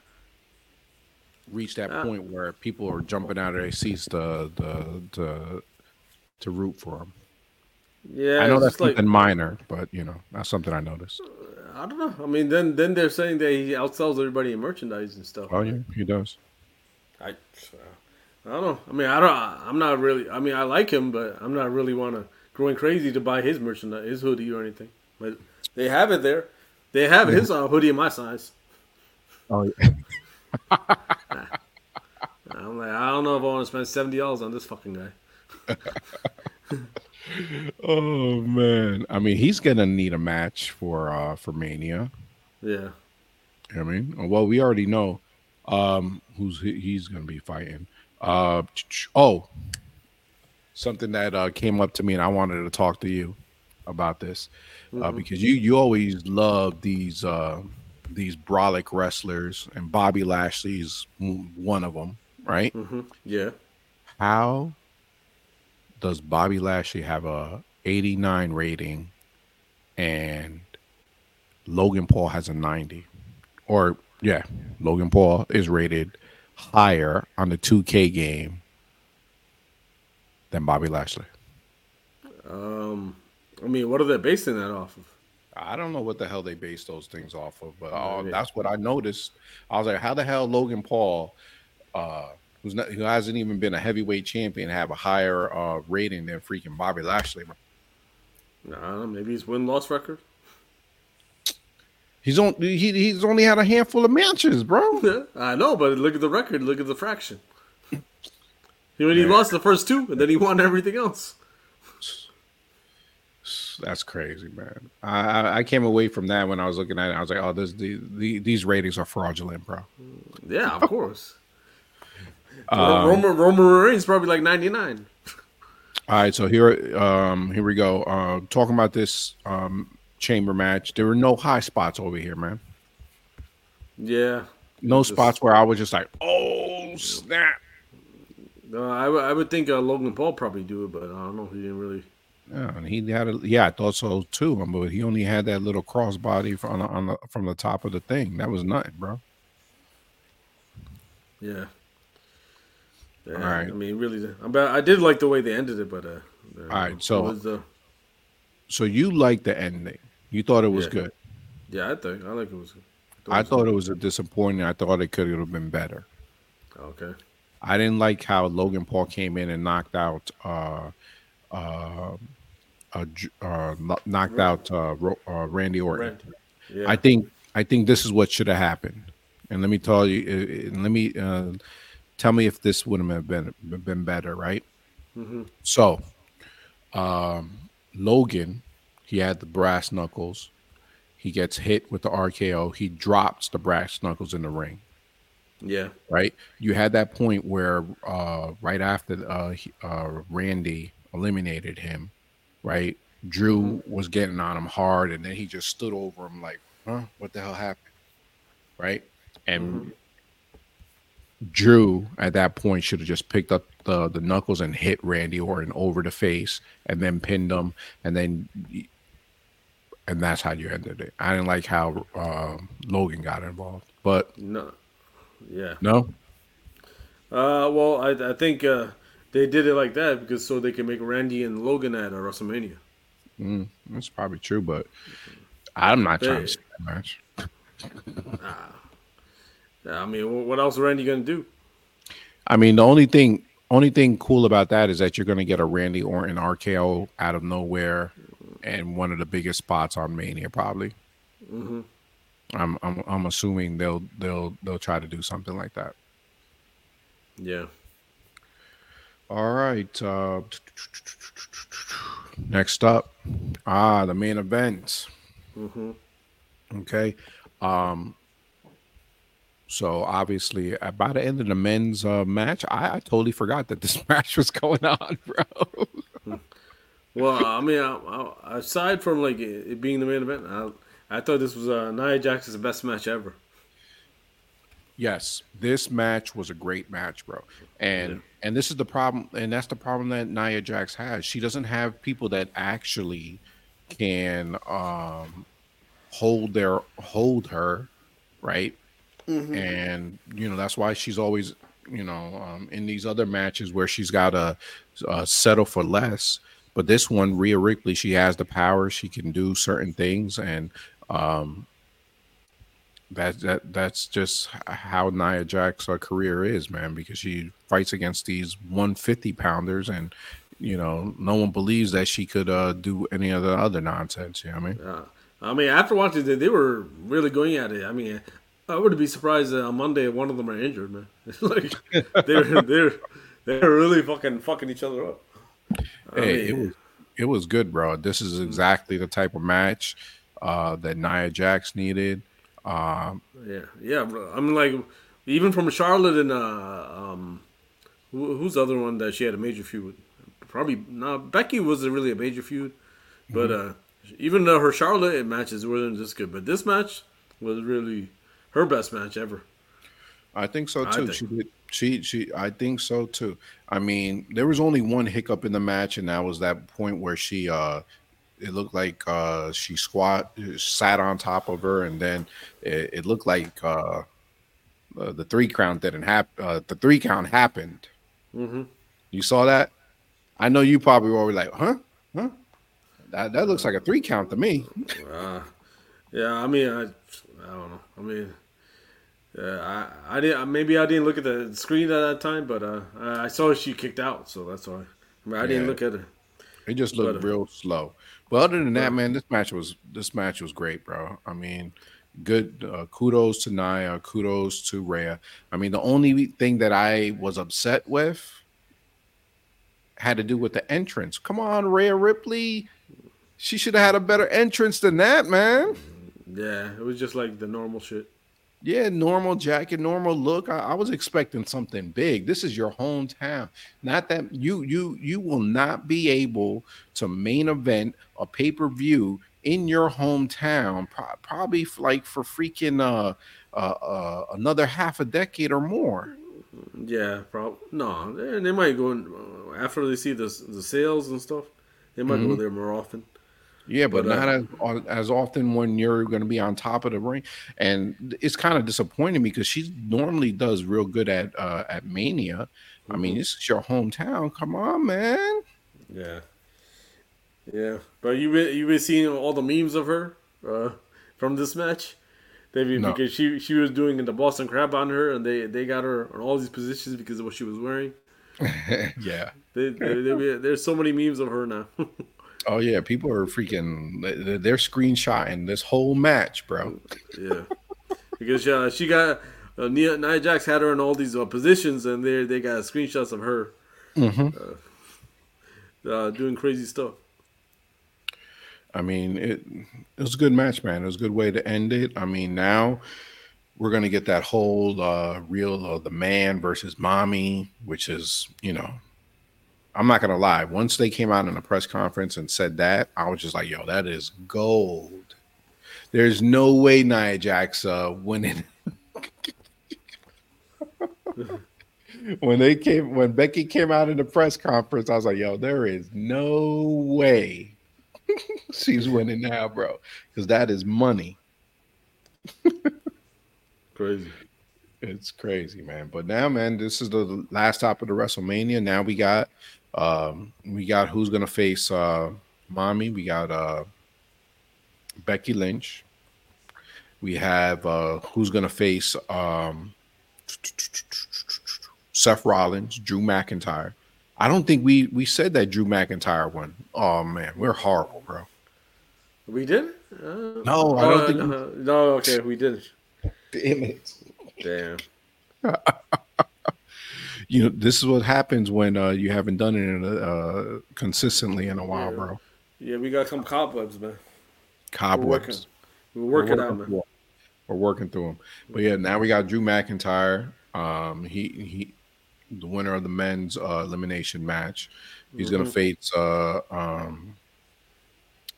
reached that Ah. point where people are jumping out of their seats to to to, to root for him. Yeah, I know that's like something minor, but you know that's something I noticed. I don't know. I mean, then then they're saying that he outsells everybody in merchandise and stuff. Oh yeah, he does. I, I don't know. I mean, I don't. I'm not really. I mean, I like him, but I'm not really want to going crazy to buy his merchandise, his hoodie or anything. But they have it there. They have his uh, hoodie in my size. Oh yeah. [LAUGHS] I'm like, I don't know if I want to spend seventy dollars on this fucking guy. [LAUGHS] oh man. I mean, he's gonna need a match for uh for Mania. Yeah. You know what I mean, well, we already know um who's he- he's gonna be fighting. Uh oh, something that uh, came up to me, and I wanted to talk to you about this uh, because you you always love these uh, these brolic wrestlers, and Bobby Lashley's one of them, right? Mm-hmm. Yeah. How does Bobby Lashley have a 89 rating and Logan Paul has a 90? Or yeah, Logan Paul is rated higher on the 2K game than Bobby Lashley. Um. I mean, what are they basing that off of? I don't know what the hell they base those things off of, but uh, Yeah. that's what I noticed. I was like, how the hell Logan Paul, uh, who's not, who hasn't even been a heavyweight champion, have a higher uh, rating than freaking Bobby Lashley? I don't know. Maybe his win loss record. He's on. He, he's only had a handful of matches, bro. Yeah, [LAUGHS] I know, but look at the record. Look at the fraction. He when he lost the first two, and then he won everything else. That's crazy, man. I I- I came away from that when I was looking at it. I was like, oh, this the, the these ratings are fraudulent, bro. Yeah, of [LAUGHS] course. Um, Roman Roman Reigns probably like ninety nine. All right, so here um here we go. Uh, talking about this um chamber match, there were no high spots over here, man. Yeah. No Just- spots where I was just like, oh snap. No, I, would- think uh, Logan Paul probably do it, but I don't know. If he didn't really. Yeah, and he had a yeah, I thought so too. But he only had that little crossbody from the, on the from the top of the thing. That was nothing, bro. Yeah. Yeah, All right. I mean, really, I did like the way they ended it, but uh, All right, so- it So you liked the ending. You thought it was Yeah. good. yeah, I think I like it was. I was- thought it was a disappointing. I thought it could have been better. Okay. I didn't like how Logan Paul came in and knocked out uh uh, uh, uh knocked out uh, uh Randy Orton. Randy. Yeah. I think I think this is what should have happened. And let me tell you uh, let me uh tell me if this wouldn't have been been better, right? Mhm. So, um Logan, he had the brass knuckles. He gets hit with the RKO. He drops the brass knuckles in the ring Yeah. right? You had that point where uh, right after uh, he- uh, Randy eliminated him, right? Drew was getting on him hard, and then he just stood over him like, "Huh? What the hell happened?" Right? And Drew at that point should have just picked up the the knuckles and hit Randy Orton over the face, and then pinned him, and then. And that's how you ended it. I didn't like how uh, Logan got involved, but No. Yeah. no, Uh, well, I I think uh, they did it like that because so they can make Randy and Logan at a WrestleMania. Mm, that's probably true, but I'm not trying to see that match. Yeah, [LAUGHS] I mean, what else is Randy gonna do? I mean, the only thing, only thing cool about that is that you're going to get a Randy Orton RKO out of nowhere, and one of the biggest spots on Mania probably. hmm I'm, I'm, I'm assuming they'll, they'll, they'll try to do something like that. Yeah. All right. Uh, next up, ah, the main event. hmm Okay. Um so obviously uh, by the end of the men's uh, match, I, I totally forgot that this [LAUGHS] match was going on, [LAUGHS] bro. Well, I mean, I, I, aside from like it being the main event, I, I thought this was uh, Nia Jax's best match ever. yes, this match was a great match, bro. And and this is the problem, and that's the problem that Nia Jax has. She doesn't have people that actually can um hold their hold her, right? And you know that's why she's always you know um, in these other matches where she's got to uh, settle for less But this one, Rhea Ripley, she has the power. She can do certain things, and um, that that that's just how Nia Jax's career is, man. Because she fights against these 150 pounders, and you know, no one believes that she could uh, do any of the other nonsense. You know what I mean? Yeah. I mean, after watching it, they were really going at it. I mean, I wouldn't be surprised that on Monday one of them are injured, man. [LAUGHS] like they're they're they're really fucking fucking each other up. I hey, mean, it was it was good, bro. This is exactly the type of match uh, that Nia Jax needed. Um, yeah, yeah, bro. I mean, like even from Charlotte and uh, um, who, who's the other one that she had a major feud with? Probably no. Becky was really a major feud, but mm-hmm. uh, even though her Charlotte matches weren't this good, but this match was really her best match ever. I think so too. Think. She did. She she. I think so too. I mean, there was only one hiccup in the match, and that was that point where she. uh It looked like uh she squat sat on top of her, and then it, it looked like uh, uh the three count didn't happen. Uh, the three count happened. Mm-hmm. You saw that? I know you probably were like, huh, huh. That that looks like a three count to me. Yeah, I mean, I, I don't know. I mean, I I didn't maybe I didn't look at the screen at that time, but uh, I saw she kicked out, so that's why. I, mean, I didn't look at her. It just looked but, uh, real slow. But other than that, man, this match was this match was great, bro. I mean, good. Uh, kudos to Nia. Kudos to Rhea. I mean, the only thing that I was upset with had to do with the entrance. Come on, Rhea Ripley. She should have had a better entrance than that, man. Yeah, it was just like the normal shit. Yeah, normal jacket, normal look. I, I, was expecting something big. This is your hometown. Not that you you you will not be able to main event a pay per view in your hometown. Pro- probably like for freaking uh, uh, uh, another half a decade or more. Yeah, probably no. They, they might go in, uh, after they see the the sales and stuff. They might mm-hmm. go there more often. Yeah, but, but not uh, as as often when you're going to be on top of the ring, and it's kind of disappointing me because she normally does real good at uh, at Mania. Mm-hmm. I mean, mm-hmm. this is your hometown. Come on, man. Yeah, yeah. But you been you been seeing all the memes of her uh, from this match, no. because she she was doing the Boston Crab on her, and they they got her on all these positions because of what she was wearing. [LAUGHS] yeah, they, they, they, there's so many memes of her now. [LAUGHS] Oh yeah, people are freaking. They're screenshotting this whole match, bro. [LAUGHS] yeah, because uh, she got uh, Nia, Nia Jax had her in all these uh, positions, and they they got screenshots of her mm-hmm. uh, uh, doing crazy stuff. I mean, it it was a good match, man. It was a good way to end it. I mean, now we're gonna get that whole uh, real uh, the man versus mommy, which is you know I'm not gonna lie. Once they came out in a press conference and said that, I was just like, "Yo, that is gold." There's no way Nia Jax uh, winning. [LAUGHS] when they came, when Becky came out in the press conference, I was like, "Yo, there is no way [LAUGHS] she's winning now, bro, because that is money." crazy. It's crazy, man. But now, man, this is the last stop of the WrestleMania. Now we got um, we got who's gonna face uh, mommy. We got uh, Becky Lynch. We have uh, who's gonna face um, Seth Rollins, Drew McIntyre. I don't think we we said that Drew McIntyre won. Oh man, we're horrible, bro. We did? Uh, no, I don't uh, think. No, no, okay, we did. Damn it! Damn. [LAUGHS] you know, this is what happens when uh, you haven't done it in a, uh, consistently in a while, yeah. bro. Yeah, we got some cobwebs, man. Cobwebs. We're working, we're working out, man. We're working through them, but yeah, now we got Drew McIntyre. Um, he he, the winner of the men's uh, elimination match. He's mm-hmm. gonna face uh, um,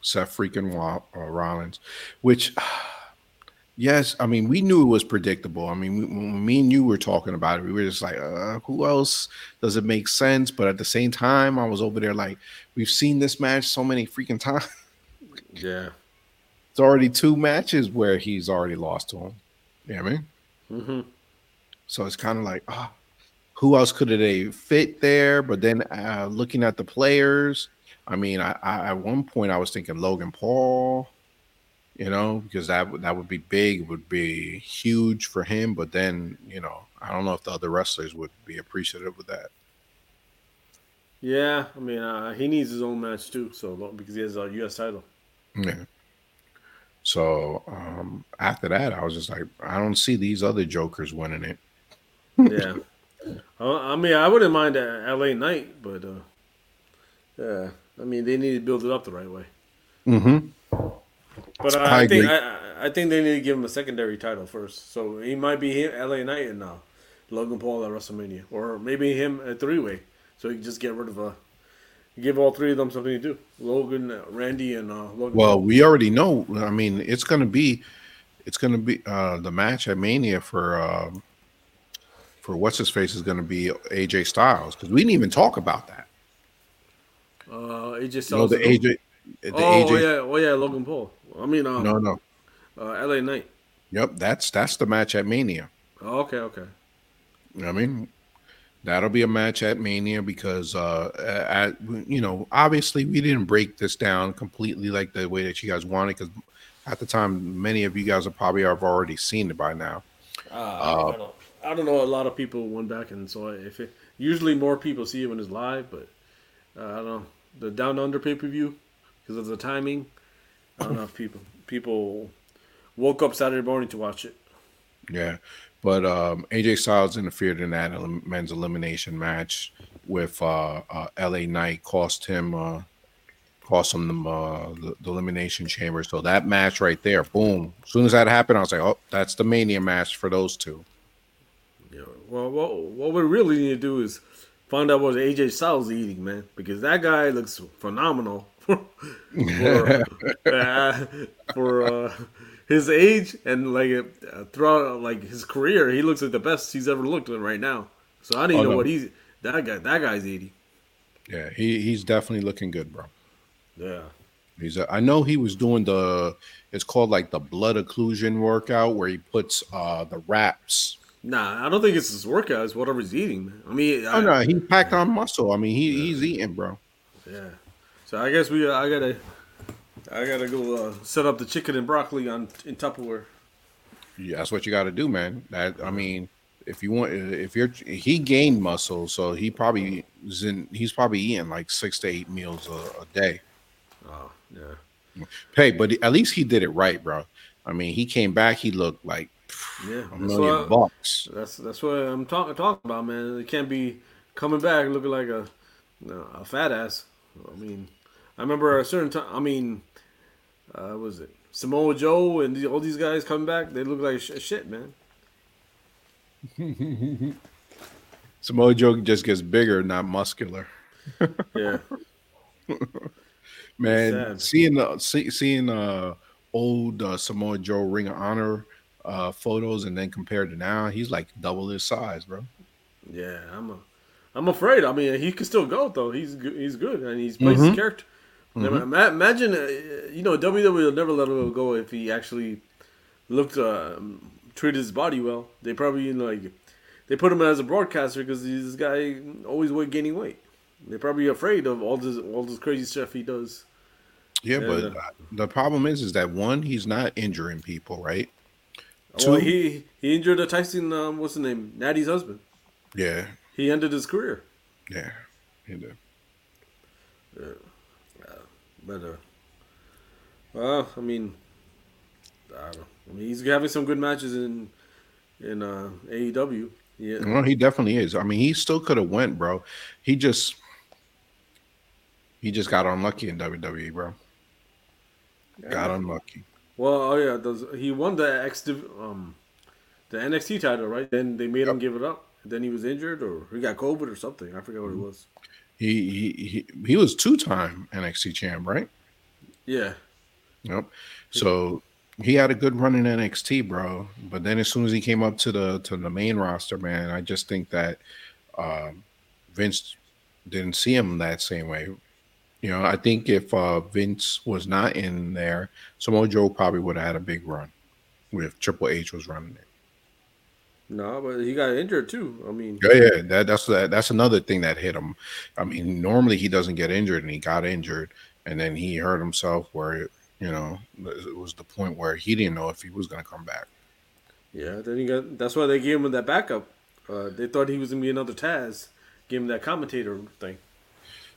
Seth freaking uh, Rollins, which. Yes, I mean we knew it was predictable. I mean, when me and you were talking about it, we were just like, uh, "Who else does it make sense?" But at the same time, I was over there like, "We've seen this match so many freaking [LAUGHS] times." Yeah, it's already two matches where he's already lost to him. You know what I mean? Mm-hmm. So it's kind of like, ah, oh, who else could they fit there? But then uh, looking at the players, I mean, I, I at one point I was thinking Logan Paul, you know, because that would that would be big, it would be huge for him. But then, you know, I don't know if the other wrestlers would be appreciative of that. Yeah, I mean, uh, he needs his own match too, so because he has a U.S. title. Yeah. So um, after that, I was just like, I don't see these other jokers winning it. yeah, [LAUGHS] uh, I mean, I wouldn't mind a L.A. Knight, but uh, yeah, I mean, they need to build it up the right way. Mm-hmm. But uh, I, I think I, I, think they need to give him a secondary title first. So he might be him, L.A. Knight and uh, Logan Paul at WrestleMania, or maybe him a three way. So you can just get rid of a. Uh, give all three of them something to do. Logan, uh, Randy, and uh, Logan. Well, we already know. I mean, it's going to be, it's going to be uh, the match at Mania for um, for what's his face is going to be AJ Styles because we didn't even talk about that. Uh, AJ Styles. No, the AJ. The oh AJ, yeah, oh yeah, Logan Paul. I mean, um, no, no, uh, LA Knight. Yep, that's that's the match at Mania. Oh, okay, okay. I mean, That'll be a match at Mania because, uh, at you know, obviously we didn't break this down completely like the way that you guys wanted because at the time many of you guys have probably have already seen it by now. Uh, uh, I, don't, I don't know. A lot of people went back and saw it. If it, usually more people see it when it's live, but uh, I don't know the Down Under pay per view because of the timing. I don't know if people people woke up Saturday morning to watch it. Yeah, but um, AJ Styles interfered in that men's elimination match with uh, uh, LA Knight, cost him uh, cost him uh, the, the, elimination chamber. So that match right there, boom. As soon as that happened, I was like, oh, that's the Mania match for those two. Yeah. Well, what, what we really need to do is find out what AJ Styles eating, man, because that guy looks phenomenal for for, [LAUGHS] uh, for uh, his age and like uh, throughout like his career, he looks like the best he's ever looked in right now. So I don't oh, know no. what he's that guy. That guy's eighty. Yeah, he he's definitely looking good, bro. Yeah, he's. A, I know he was doing the. It's called like the blood occlusion workout where he puts uh the wraps. Nah, I don't think it's his workout. It's whatever he's eating. I mean, oh I, no, he packed on muscle. I mean, he yeah. he's eating, bro. Yeah. So I guess we. I gotta I gotta go uh, set up the chicken and broccoli on in Tupperware. Yeah, that's what you got to do, man. That I mean, if you want, if you're he gained muscle, so he probably is in. He's probably eating like six to eight meals a, a day. Oh yeah. Hey, but at least he did it right, bro. I mean, he came back. He looked like yeah, a million what, bucks. That's that's what I'm talking talking about, man. It can't be coming back looking like a a fat ass. I mean, I remember a certain time. I mean, uh, was it Samoa Joe and all these guys coming back? They look like sh- shit, man. [LAUGHS] Samoa Joe just gets bigger, not muscular. yeah. [LAUGHS] man, seeing uh, see, seeing uh old uh, Samoa Joe Ring of Honor uh photos and then compared to now, he's like double his size, bro. Yeah, I'm a, I'm afraid. I mean, he can still go though. He's he's good and he's plays mm-hmm. his character. Mm-hmm. Imagine, uh, you know, WWE will never let him go if he actually looked, uh, treated his body well. They probably, you know, like, they put him as a broadcaster because this guy always weight gaining weight. They're probably afraid of all this, all this crazy stuff he does. Yeah, but uh, the problem is, is that one, he's not injuring people, right? Well, Two, he he injured a Tyson. Um, what's the name? Natty's husband. Yeah. He ended his career. Yeah, he did. Yeah. But uh, well, I mean, I don't know. I mean, he's having some good matches in in uh, AEW. Yeah. Well, he definitely is. I mean, he still could have went, bro. He just he just got unlucky in WWE, bro. Yeah. Got unlucky. Well, oh yeah, does he won the X um the NXT title, right? Then they made yep. him give it up. Then he was injured, or he got COVID or something. I forget what it mm-hmm. was. He he he, he was two time NXT champ, right? Yeah. Yep. So he had a good run in NXT, bro. But then as soon as he came up to the to the main roster, man, I just think that um, Vince didn't see him that same way. You know, I think if uh, Vince was not in there, Samoa Joe probably would have had a big run if Triple H was running it. No, but he got injured too. I mean, yeah, yeah, that, that's that, that's another thing that hit him. I mean, normally he doesn't get injured, and he got injured, and then he hurt himself where it, you know it was the point where he didn't know if he was going to come back. Yeah, then he got. That's why they gave him that backup. Uh, they thought he was gonna be another Taz. Gave him that commentator thing.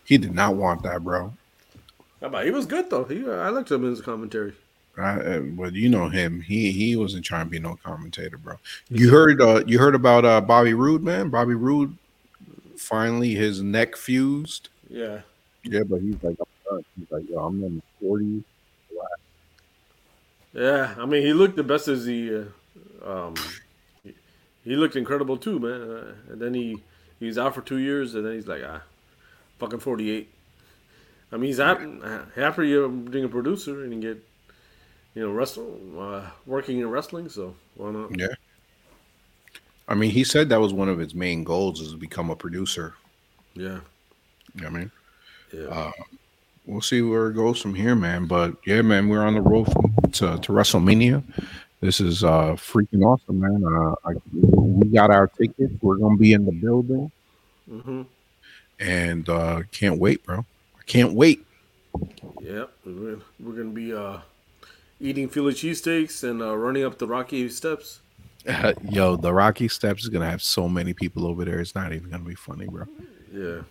He did not want that, bro. He was good though. He, I liked him in his commentary. I, well, you know him. He he wasn't trying to be no commentator, bro. You heard uh you heard about uh Bobby Roode, man. Bobby Roode finally his neck fused. Yeah. Yeah, but he's like, I'm done. he's like, yo, I'm in forty. Yeah, I mean, he looked the best as he, uh, um, he, he looked incredible too, man. Uh, and then he he's out for two years, and then he's like, ah, fucking forty eight. I mean, he's happy, happy being a producer and you get you know, wrestle, uh, working in wrestling. So why not? Yeah. I mean, he said that was one of his main goals is to become a producer. Yeah. You know I mean, yeah. Uh, we'll see where it goes from here, man. But yeah, man, we're on the road to, to WrestleMania. This is uh freaking awesome, man. Uh, I, we got our tickets. We're gonna be in the building, mm-hmm. and uh, can't wait, bro. I can't wait. Yeah, we're, we're gonna be uh eating Philly cheesesteaks and uh, running up the Rocky steps. Uh, [LAUGHS] yo, the Rocky steps is gonna have so many people over there. It's not even gonna be funny, bro. Yeah,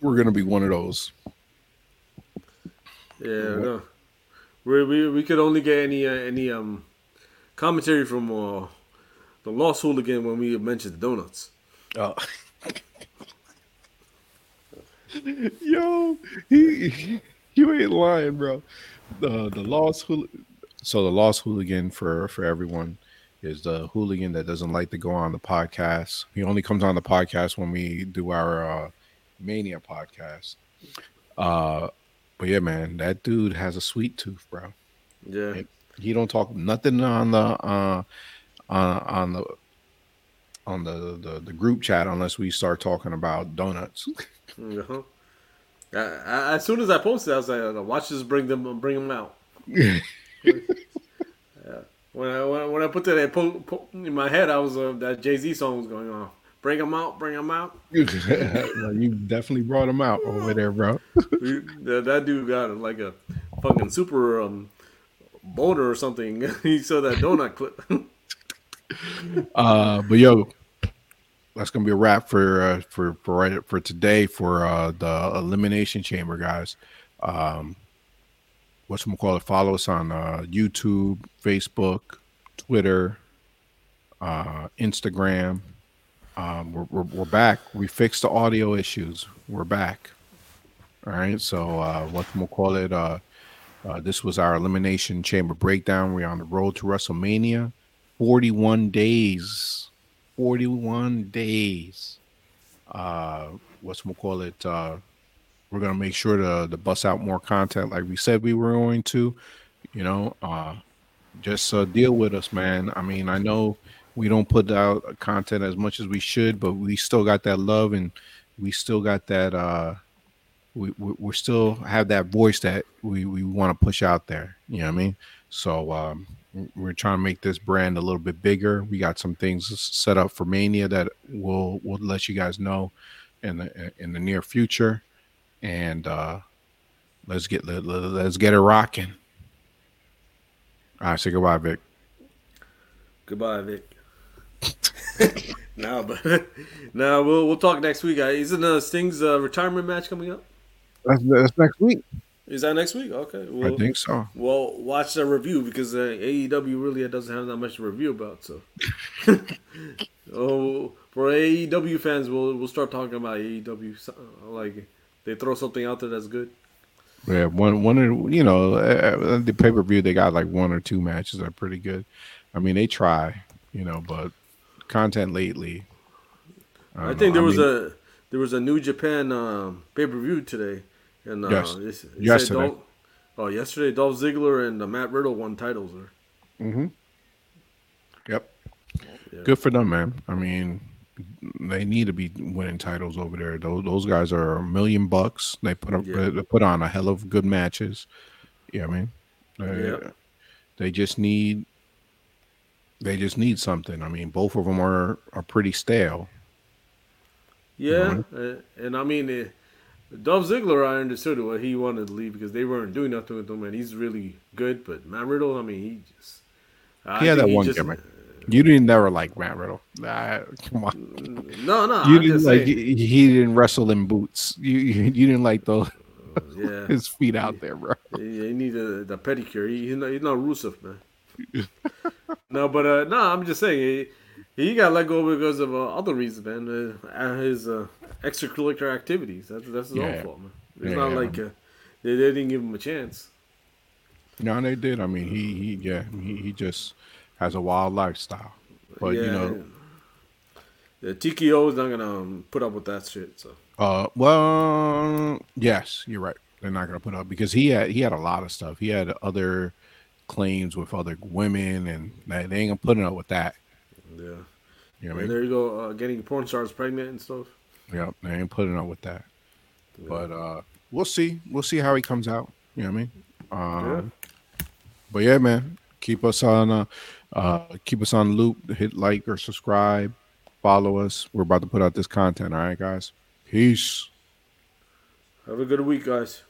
we're gonna be one of those. Yeah, no. we we we could only get any uh, any um commentary from uh, the Lost Hooligan when we mentioned the donuts. Oh. [LAUGHS] Yo, he, you ain't lying, bro the the lost hooligan. So the lost hooligan for for everyone is the hooligan that doesn't like to go on the podcast. He only comes on the podcast when we do our uh, mania podcast. Uh, but yeah, man, that dude has a sweet tooth, bro. Yeah, he don't talk nothing on the uh, on on the on the, the the group chat unless we start talking about donuts. [LAUGHS] uh-huh. I, as soon as I posted, I was like, "Watch this, bring them, bring them out." [LAUGHS] yeah. When I when I put that po- po- in my head, I was uh, that Jay Z song was going on. Bring them out, bring them out. [LAUGHS] you definitely brought them out over there, bro. [LAUGHS] that, that dude got like a fucking super um, boner or something. he saw that donut clip. uh, but yo, that's gonna be a wrap for uh, for for right for today for uh, the elimination chamber, guys. Um, what's we call it? Follow us on uh, YouTube, Facebook, Twitter, uh, Instagram. Um, we're, we're, we're back. We fixed the audio issues. We're back. All right. So uh, what we call it? Uh, uh, this was our elimination chamber breakdown. We're on the road to WrestleMania. Forty-one days 41 days. Uh, what's we call it? Uh, we're gonna make sure to, to bust out more content, like we said we were going to. You know, uh, just uh, deal with us, man. I mean, I know we don't put out content as much as we should, but we still got that love and we still got that. Uh, we we still have that voice that we we want to push out there. You know what I mean? So um, we're trying to make this brand a little bit bigger. We got some things set up for Mania that we'll we'll let you guys know in the in the near future, and uh, let's get let, let's get it rocking. All right, say goodbye, Vic. Goodbye, Vic. [LAUGHS] no, but [LAUGHS] now we'll we'll talk next week. Isn't uh, Sting's uh, retirement match coming up? That's, that's next week. Is that next week? Okay, well, I think so. Well, watch the review because uh, AEW really doesn't have that much to review about. So, [LAUGHS] oh, for AEW fans, we'll we'll start talking about AEW. Like they throw something out there that's good. Yeah, one one of you know uh, the pay per view they got like one or two matches that are pretty good. I mean they try, you know, but content lately. I, I think know. there I was mean, a there was a New Japan um, pay per view today and uh, yes. Yesterday. Dolph, oh, yesterday, Dolph Ziggler and uh, Matt Riddle won titles there. Mm-hmm. Yep. Yeah. Good for them, man. I mean, they need to be winning titles over there. Those those guys are a million bucks. They put up, yeah. they put on a hell of good matches. Yeah, I mean, they, yeah. they just need they just need something. I mean, both of them are are pretty stale. Yeah, uh, and I mean, uh, Dolph Ziggler, I understood what he wanted to leave because they weren't doing nothing with him, and he's really good. But Matt Riddle, I mean, he just I he had that one just, gimmick. You didn't never like Matt Riddle. Nah, come on. No, no. You I'm didn't like he, he, didn't wrestle in boots. You you, you didn't like those. Yeah, [LAUGHS] his feet out there, bro. Yeah, he needed the pedicure. He, he's not, he's not Rusev, man. [LAUGHS] no, but uh, no, I'm just saying he got let go because of uh, other reasons, man. Uh, his uh, extracurricular activities. That's that's his yeah. own fault, man. It's yeah, not yeah, like uh, they, they didn't give him a chance. No, they did. I mean, he he yeah he, he just has a wild lifestyle, but you know. The TKO is not gonna um, put up with that shit. So. Uh, well, yes, you're right. They're not gonna put up because he had he had a lot of stuff. He had other claims with other women, and they ain't gonna put up with that. Yeah. You know I mean? there you go, uh, getting porn stars pregnant and stuff. Yeah, they ain't putting up with that. Yeah. But uh, we'll see. We'll see how he comes out. You know what I mean? Um, yeah. But yeah, man, keep us on. Uh, uh, keep us on loop. Hit like or subscribe. Follow us. We're about to put out this content. All right, guys. Peace. Have a good week, guys.